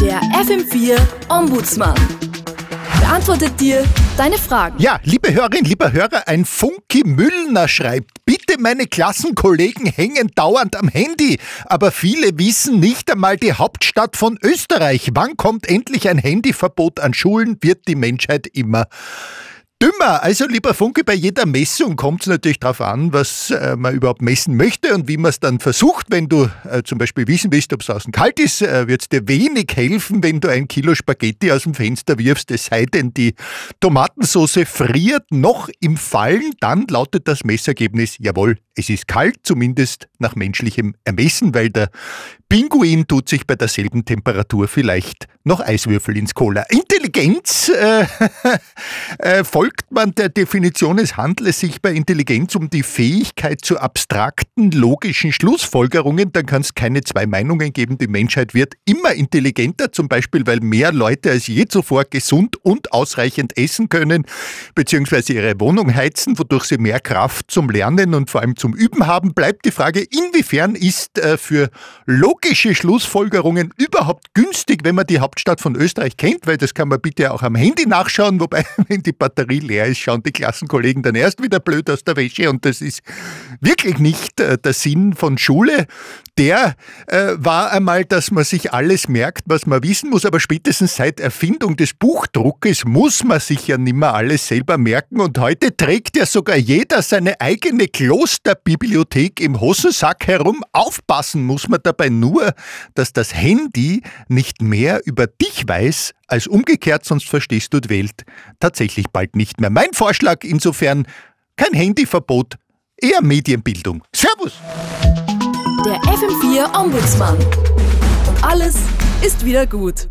Der FM4 Ombudsmann beantwortet dir deine Fragen. Ja, liebe Hörerinnen, lieber Hörer, ein Funky Müllner schreibt, bitte meine Klassenkollegen hängen dauernd am Handy, aber viele wissen nicht einmal die Hauptstadt von Österreich. Wann kommt endlich ein Handyverbot an Schulen, wird die Menschheit immer dümmer. Also, lieber Funke, bei jeder Messung kommt es natürlich darauf an, was äh, man überhaupt messen möchte und wie man es dann versucht. Wenn du äh, zum Beispiel wissen willst, ob es außen kalt ist, äh, wird es dir wenig helfen, wenn du ein Kilo Spaghetti aus dem Fenster wirfst, es sei denn, die Tomatensauce friert noch im Fallen. Dann lautet das Messergebnis, jawohl, es ist kalt, zumindest nach menschlichem Ermessen, weil der Pinguin tut sich bei derselben Temperatur vielleicht noch Eiswürfel ins Cola. Intelligenz äh, äh, folgt man der Definition, es handle sich bei Intelligenz um die Fähigkeit zu abstrakten, logischen Schlussfolgerungen. Dann kann es keine zwei Meinungen geben. Die Menschheit wird immer intelligenter, zum Beispiel weil mehr Leute als je zuvor gesund und ausreichend essen können, beziehungsweise ihre Wohnung heizen, wodurch sie mehr Kraft zum Lernen und vor allem zum Üben haben. Bleibt die Frage, inwiefern ist äh, für logische logische Schlussfolgerungen überhaupt günstig, wenn man die Hauptstadt von Österreich kennt, weil das kann man bitte auch am Handy nachschauen, wobei, wenn die Batterie leer ist, schauen die Klassenkollegen dann erst wieder blöd aus der Wäsche und das ist wirklich nicht äh, der Sinn von Schule. Der äh, war einmal, dass man sich alles merkt, was man wissen muss, aber spätestens seit Erfindung des Buchdruckes muss man sich ja nicht mehr alles selber merken und heute trägt ja sogar jeder seine eigene Klosterbibliothek im Hosensack herum. Aufpassen muss man dabei nur nur, dass das Handy nicht mehr über dich weiß als umgekehrt, sonst verstehst du die Welt tatsächlich bald nicht mehr. Mein Vorschlag insofern, kein Handyverbot, eher Medienbildung. Servus! Der FM4 Ombudsmann. Und alles ist wieder gut.